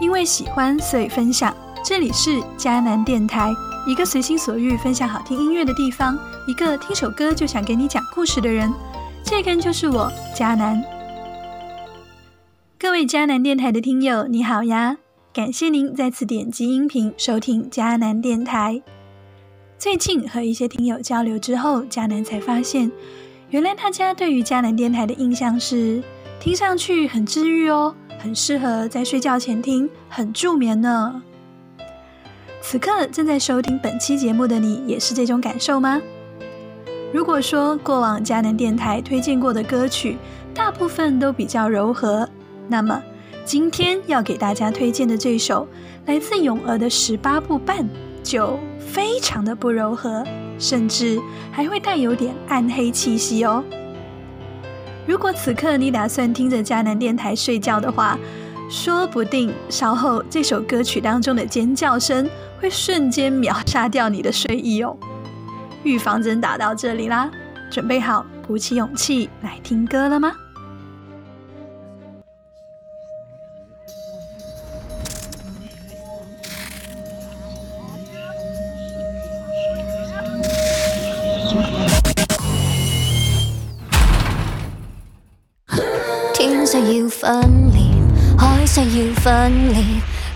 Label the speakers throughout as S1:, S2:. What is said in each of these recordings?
S1: 因为喜欢，所以分享。这里是迦南电台，一个随心所欲分享好听音乐的地方，一个听首歌就想给你讲故事的人。这个人就是我，迦南。各位迦南电台的听友，你好呀！感谢您再次点击音频收听迦南电台。最近和一些听友交流之后，迦南才发现，原来大家对于迦南电台的印象是，听上去很治愈哦。很适合在睡觉前听，很助眠呢。此刻正在收听本期节目的你，也是这种感受吗？如果说过往佳能电台推荐过的歌曲，大部分都比较柔和，那么今天要给大家推荐的这首来自咏儿的十八步半，就非常的不柔和，甚至还会带有点暗黑气息哦。如果此刻你打算听着迦南电台睡觉的话，说不定稍后这首歌曲当中的尖叫声会瞬间秒杀掉你的睡意哦。预防针打到这里啦，准备好鼓起勇气来听歌了吗？
S2: 要訓練，海需要分裂，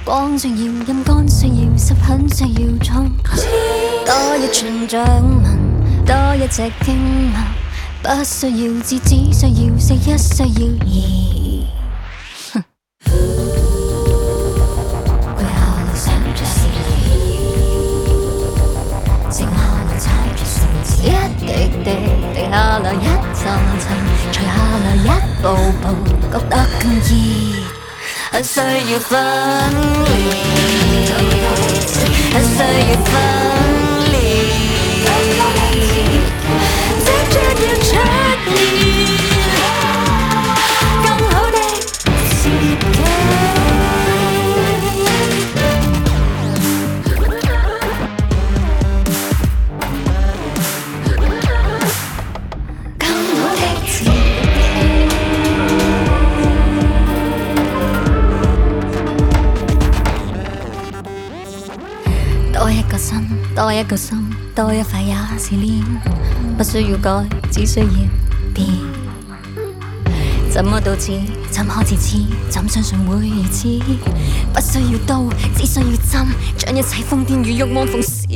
S2: 光需要陰乾需要濕很需要衝刺，多一串掌紋，多一隻經脈，不需要字，只需要食一需要二。跪下來想着是剩下來踩着數字，一滴滴滴下來一層層，除下來一步步。觉得更易，很需要分离，很需要分一个心，多一块也是练，不需要改，只需要变。怎么到此，怎可自此？怎相信会如此？不需要刀，只需要针，将一切疯癫与欲望缝线。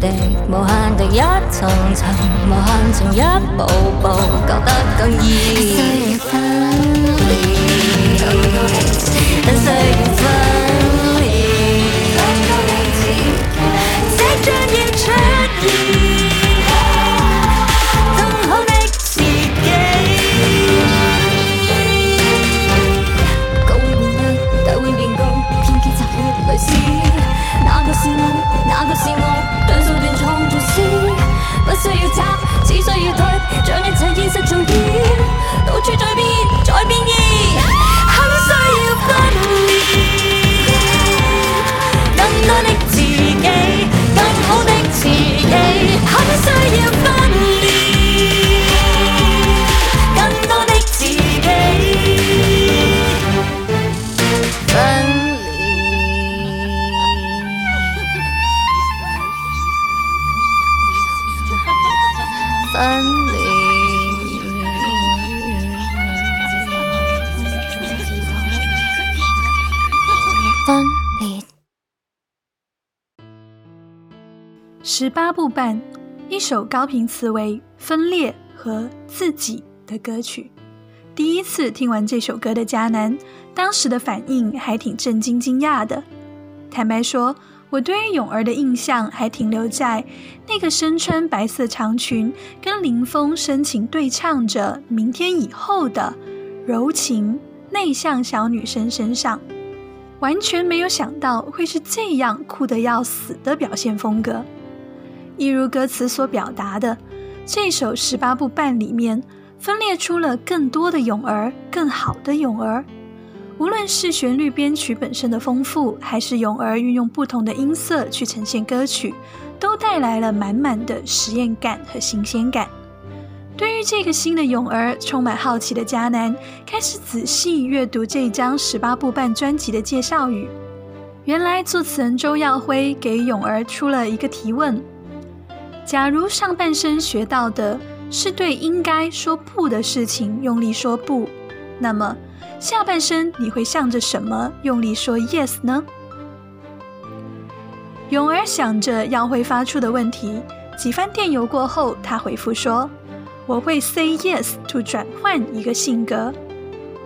S2: 的无，限地一层层，无限层一步步，觉得更易。需要分裂，需要分需要插，只需要退，将一切现实重演，到处在变，在變異，很需要分裂，更多的自己，更好的自己，很需要分。
S1: 十八部半，一首高频词为《分裂》和《自己》的歌曲。第一次听完这首歌的迦南，当时的反应还挺震惊、惊讶的。坦白说。我对于泳儿的印象还停留在那个身穿白色长裙，跟林峰深情对唱着《明天以后》的柔情内向小女生身上，完全没有想到会是这样酷得要死的表现风格。一如歌词所表达的，这首十八部半里面分裂出了更多的咏儿，更好的咏儿。无论是旋律编曲本身的丰富，还是咏儿运用不同的音色去呈现歌曲，都带来了满满的实验感和新鲜感。对于这个新的泳儿充满好奇的迦南，开始仔细阅读这张十八部半专辑的介绍语。原来作词人周耀辉给泳儿出了一个提问：假如上半生学到的是对应该说不的事情用力说不，那么下半生你会向着什么用力说 yes 呢？泳儿想着耀辉发出的问题，几番电邮过后，他回复说。我会 say yes to 转换一个性格。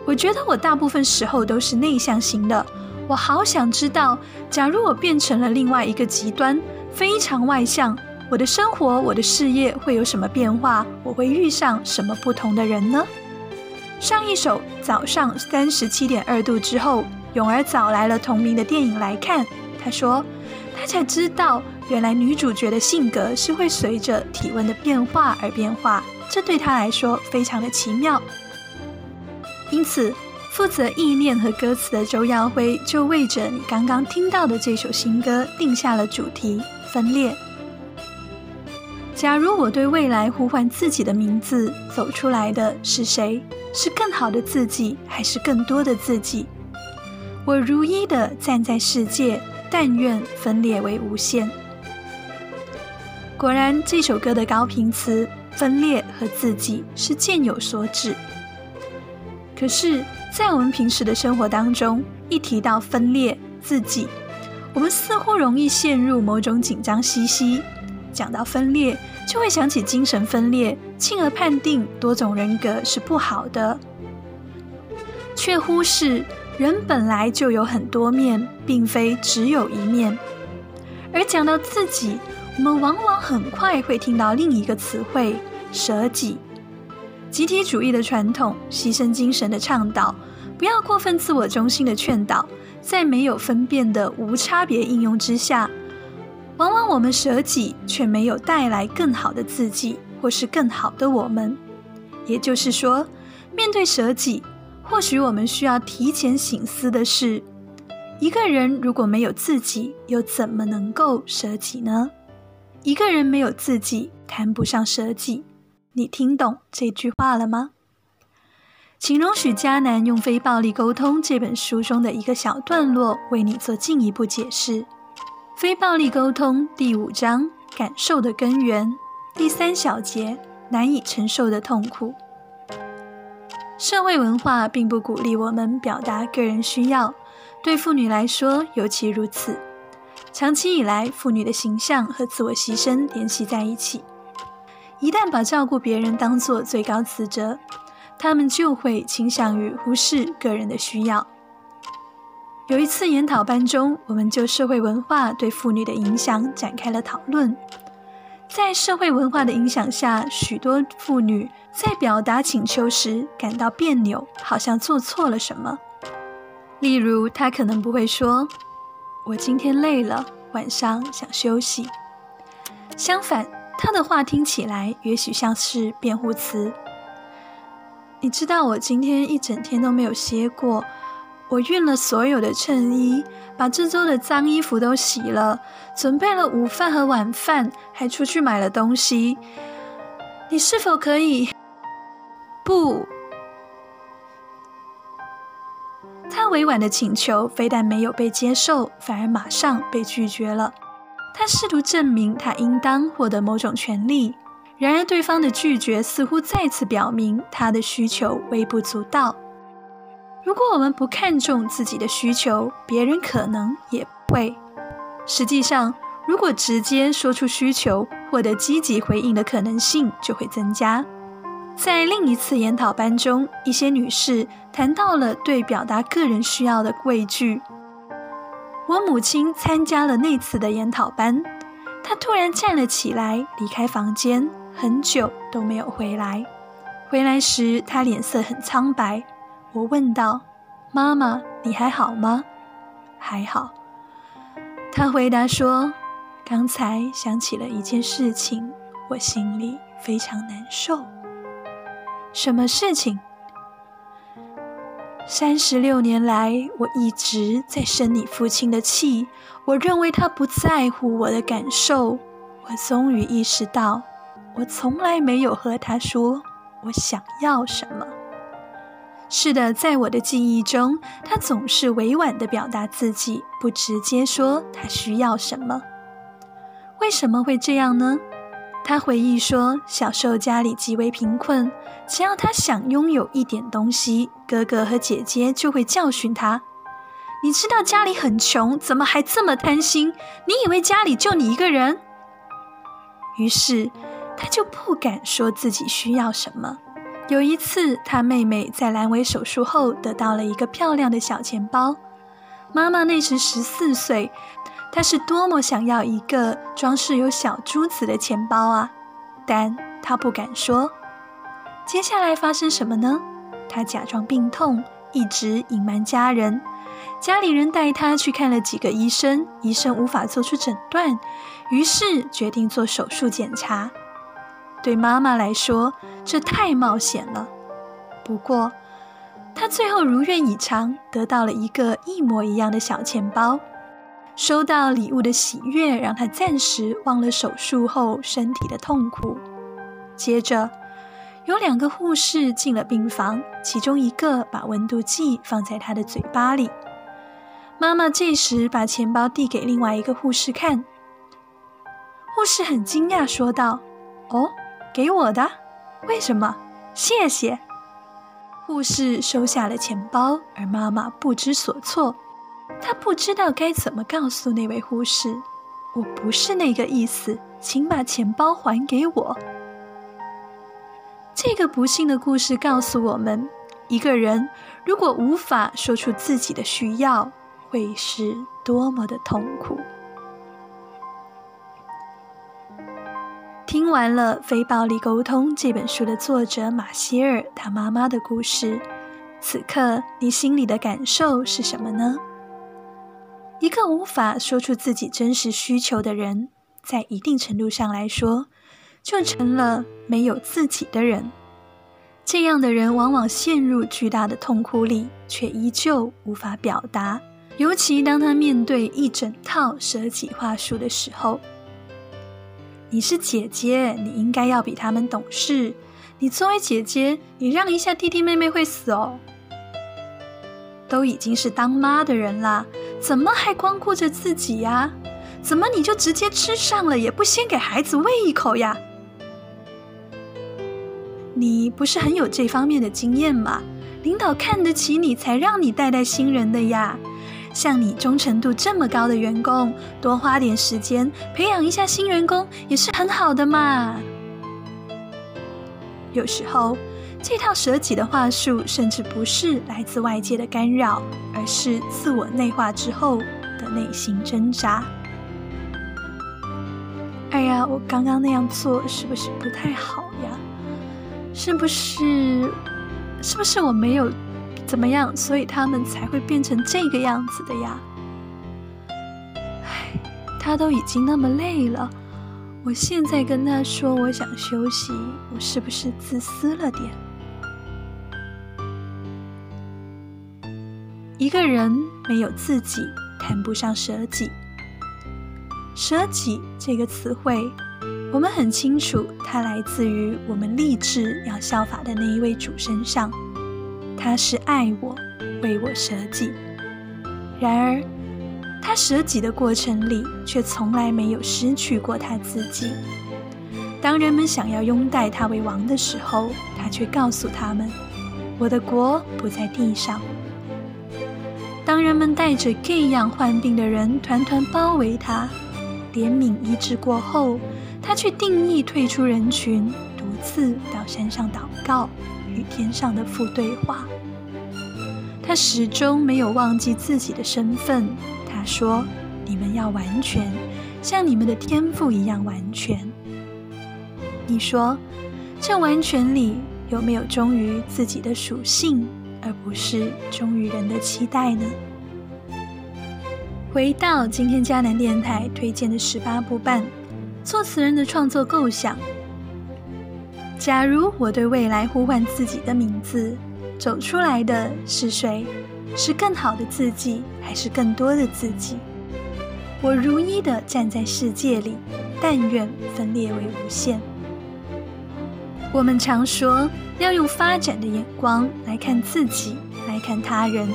S1: 我觉得我大部分时候都是内向型的。我好想知道，假如我变成了另外一个极端，非常外向，我的生活、我的事业会有什么变化？我会遇上什么不同的人呢？上一首早上三十七点二度之后，勇儿找来了同名的电影来看。他说，他才知道，原来女主角的性格是会随着体温的变化而变化。这对他来说非常的奇妙，因此负责意念和歌词的周耀辉就为着你刚刚听到的这首新歌定下了主题：分裂。假如我对未来呼唤自己的名字，走出来的是谁？是更好的自己，还是更多的自己？我如一的站在世界，但愿分裂为无限。果然，这首歌的高频词。分裂和自己是渐有所指，可是，在我们平时的生活当中，一提到分裂自己，我们似乎容易陷入某种紧张兮兮。讲到分裂，就会想起精神分裂，进而判定多种人格是不好的，却忽视人本来就有很多面，并非只有一面。而讲到自己。我们往往很快会听到另一个词汇“舍己”，集体主义的传统、牺牲精神的倡导、不要过分自我中心的劝导，在没有分辨的无差别应用之下，往往我们舍己，却没有带来更好的自己，或是更好的我们。也就是说，面对舍己，或许我们需要提前醒思的是：一个人如果没有自己，又怎么能够舍己呢？一个人没有自己，谈不上舍己。你听懂这句话了吗？请容许迦南用《非暴力沟通》这本书中的一个小段落为你做进一步解释。《非暴力沟通》第五章：感受的根源，第三小节：难以承受的痛苦。社会文化并不鼓励我们表达个人需要，对妇女来说尤其如此。长期以来，妇女的形象和自我牺牲联系在一起。一旦把照顾别人当作最高职责，她们就会倾向于忽视个人的需要。有一次研讨班中，我们就社会文化对妇女的影响展开了讨论。在社会文化的影响下，许多妇女在表达请求时感到别扭，好像做错了什么。例如，她可能不会说。我今天累了，晚上想休息。相反，她的话听起来也许像是辩护词。你知道我今天一整天都没有歇过，我熨了所有的衬衣，把这周的脏衣服都洗了，准备了午饭和晚饭，还出去买了东西。你是否可以？不。他委婉的请求非但没有被接受，反而马上被拒绝了。他试图证明他应当获得某种权利，然而对方的拒绝似乎再次表明他的需求微不足道。如果我们不看重自己的需求，别人可能也不会。实际上，如果直接说出需求，获得积极回应的可能性就会增加。在另一次研讨班中，一些女士谈到了对表达个人需要的畏惧。我母亲参加了那次的研讨班，她突然站了起来，离开房间，很久都没有回来。回来时，她脸色很苍白。我问道：“妈妈，你还好吗？”“还好。”她回答说：“刚才想起了一件事情，我心里非常难受。”什么事情？三十六年来，我一直在生你父亲的气。我认为他不在乎我的感受，我终于意识到，我从来没有和他说我想要什么。是的，在我的记忆中，他总是委婉地表达自己，不直接说他需要什么。为什么会这样呢？他回忆说，小时候家里极为贫困，只要他想拥有一点东西，哥哥和姐姐就会教训他：“你知道家里很穷，怎么还这么贪心？你以为家里就你一个人？”于是，他就不敢说自己需要什么。有一次，他妹妹在阑尾手术后得到了一个漂亮的小钱包。妈妈那时十四岁，她是多么想要一个装饰有小珠子的钱包啊！但她不敢说。接下来发生什么呢？她假装病痛，一直隐瞒家人。家里人带她去看了几个医生，医生无法做出诊断，于是决定做手术检查。对妈妈来说，这太冒险了。不过，她最后如愿以偿，得到了一个一模一样的小钱包。收到礼物的喜悦，让她暂时忘了手术后身体的痛苦。接着，有两个护士进了病房，其中一个把温度计放在她的嘴巴里。妈妈这时把钱包递给另外一个护士看。护士很惊讶，说道：“哦。”给我的？为什么？谢谢。护士收下了钱包，而妈妈不知所措。她不知道该怎么告诉那位护士：“我不是那个意思，请把钱包还给我。”这个不幸的故事告诉我们：一个人如果无法说出自己的需要，会是多么的痛苦。听完了《非暴力沟通》这本书的作者马歇尔他妈妈的故事，此刻你心里的感受是什么呢？一个无法说出自己真实需求的人，在一定程度上来说，就成了没有自己的人。这样的人往往陷入巨大的痛苦里，却依旧无法表达，尤其当他面对一整套舍己话术的时候。你是姐姐，你应该要比他们懂事。你作为姐姐，你让一下弟弟妹妹会死哦。都已经是当妈的人啦，怎么还光顾着自己呀？怎么你就直接吃上了，也不先给孩子喂一口呀？你不是很有这方面的经验吗？领导看得起你，才让你带带新人的呀。像你忠诚度这么高的员工，多花点时间培养一下新员工也是很好的嘛。有时候，这套舍己的话术，甚至不是来自外界的干扰，而是自我内化之后的内心挣扎。哎呀，我刚刚那样做是不是不太好呀？是不是？是不是我没有？怎么样？所以他们才会变成这个样子的呀！唉，他都已经那么累了，我现在跟他说我想休息，我是不是自私了点？一个人没有自己，谈不上舍己。舍己这个词汇，我们很清楚，它来自于我们立志要效法的那一位主身上。他是爱我，为我舍己。然而，他舍己的过程里，却从来没有失去过他自己。当人们想要拥戴他为王的时候，他却告诉他们：“我的国不在地上。”当人们带着各样患病的人团团包围他，怜悯医治过后，他却定义退出人群，独自到山上祷告。与天上的父对话，他始终没有忘记自己的身份。他说：“你们要完全，像你们的天赋一样完全。”你说，这完全里有没有忠于自己的属性，而不是忠于人的期待呢？回到今天迦南电台推荐的十八部半，作词人的创作构想。假如我对未来呼唤自己的名字，走出来的是谁？是更好的自己，还是更多的自己？我如一的站在世界里，但愿分裂为无限。我们常说要用发展的眼光来看自己，来看他人。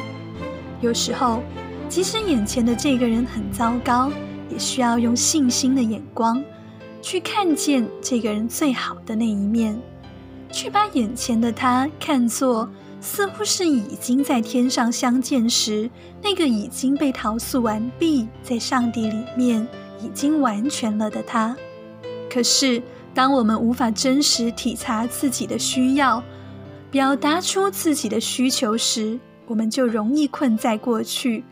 S1: 有时候，即使眼前的这个人很糟糕，也需要用信心的眼光去看见这个人最好的那一面，去把眼前的他看作似乎是已经在天上相见时那个已经被陶塑完毕，在上帝里面已经完全了的他。可是。当我们无法真实体察自己的需要，表达出自己的需求时，我们就容易困在过去，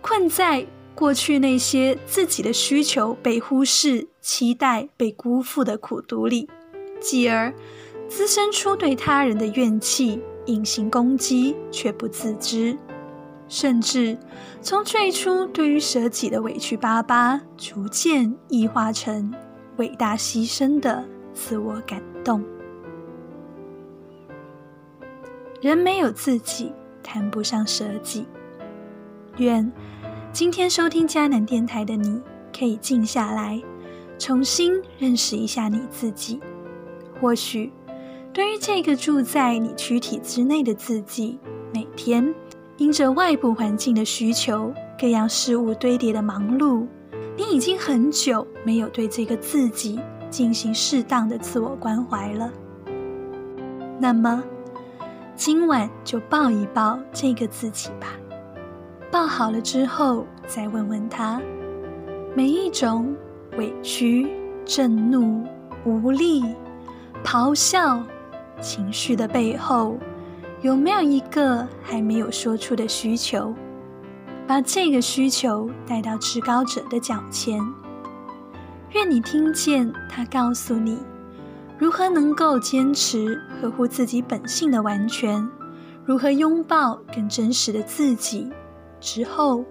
S1: 困在过去那些自己的需求被忽视、期待被辜负的苦毒里，继而滋生出对他人的怨气、隐形攻击，却不自知，甚至从最初对于舍己的委屈巴巴，逐渐异化成。伟大牺牲的自我感动。人没有自己，谈不上舍己。愿今天收听迦南电台的你，可以静下来，重新认识一下你自己。或许，对于这个住在你躯体之内的自己，每天因着外部环境的需求，各样事物堆叠的忙碌。你已经很久没有对这个自己进行适当的自我关怀了。那么，今晚就抱一抱这个自己吧。抱好了之后，再问问他：每一种委屈、震怒、无力、咆哮情绪的背后，有没有一个还没有说出的需求？把这个需求带到至高者的脚前，愿你听见他告诉你，如何能够坚持合乎自己本性的完全，如何拥抱更真实的自己，之后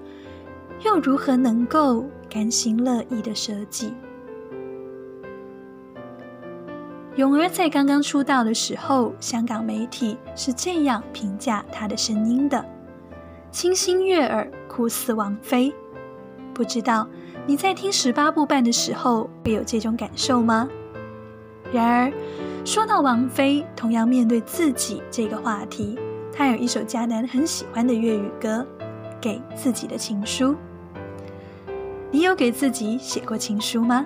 S1: 又如何能够甘心乐意的舍己。永儿在刚刚出道的时候，香港媒体是这样评价她的声音的。清新悦耳，酷似王菲。不知道你在听十八部半的时候会有这种感受吗？然而，说到王菲，同样面对自己这个话题，她有一首迦南很喜欢的粤语歌《给自己的情书》。你有给自己写过情书吗？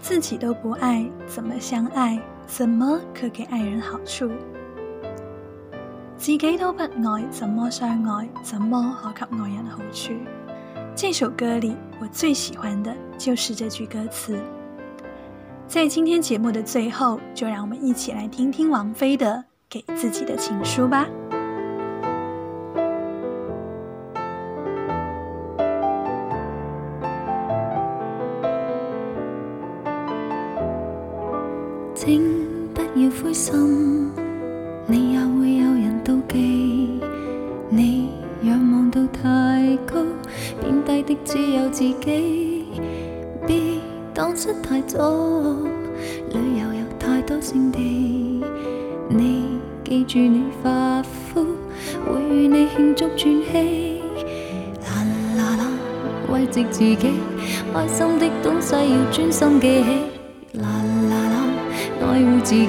S1: 自己都不爱，怎么相爱？怎么可给爱人好处？自己都不爱，怎么相爱？怎么可给爱人好处？这首歌里，我最喜欢的就是这句歌词。在今天节目的最后，就让我们一起来听听王菲的《给自己的情书》吧。
S3: 心，你也会有人。妒忌你仰望到太高，贬低的只有自己。别当失太早，旅游有太多胜地。你记住你发肤，会与你庆祝转机。啦啦啦，慰藉自己，开心的东西要专心记起。啦啦啦，爱护自己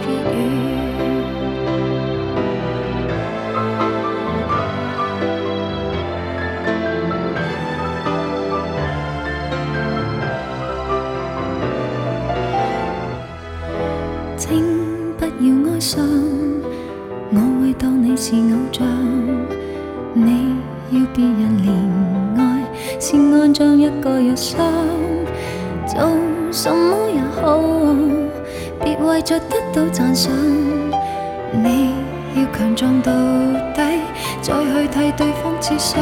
S3: 伤，我会当你是偶像，你要别人怜爱，是安葬一个忧伤。做什么也好，别为着得到赞赏。你要强壮到底，再去替对方设想。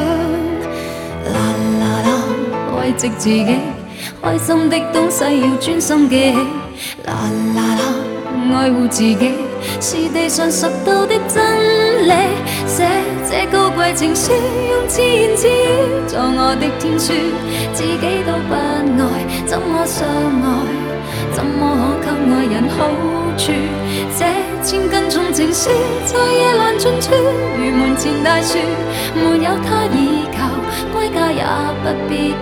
S3: 啦啦啦，慰藉自己，开心的东西要专心记起。啦啦啦，爱护自己。是地上拾到的真理。写这高贵情书，用自言自语做我的天书，自己都不爱，怎么相爱？怎么可给爱人好处？这千斤重情书，在夜阑尽处，如门前大树，没有他倚靠，归家也不必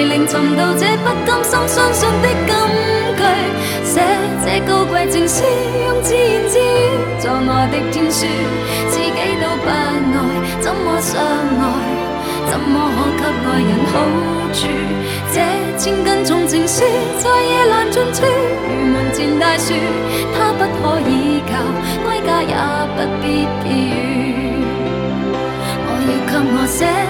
S3: 为令寻到这不甘心相信的金句，写这高贵情书，用自言自语，作我的天书，自己都不爱，怎么相爱？怎么可给爱人好处？这千斤重情书，在夜阑尽处，如门前大树，它不可以靠，归家也不必寄语。我要给我写。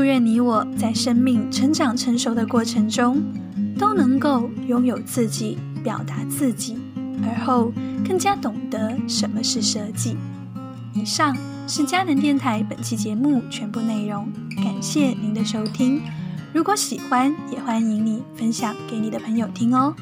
S1: 祝愿你我在生命成长成熟的过程中，都能够拥有自己，表达自己，而后更加懂得什么是设计。以上是佳能电台本期节目全部内容，感谢您的收听。如果喜欢，也欢迎你分享给你的朋友听哦。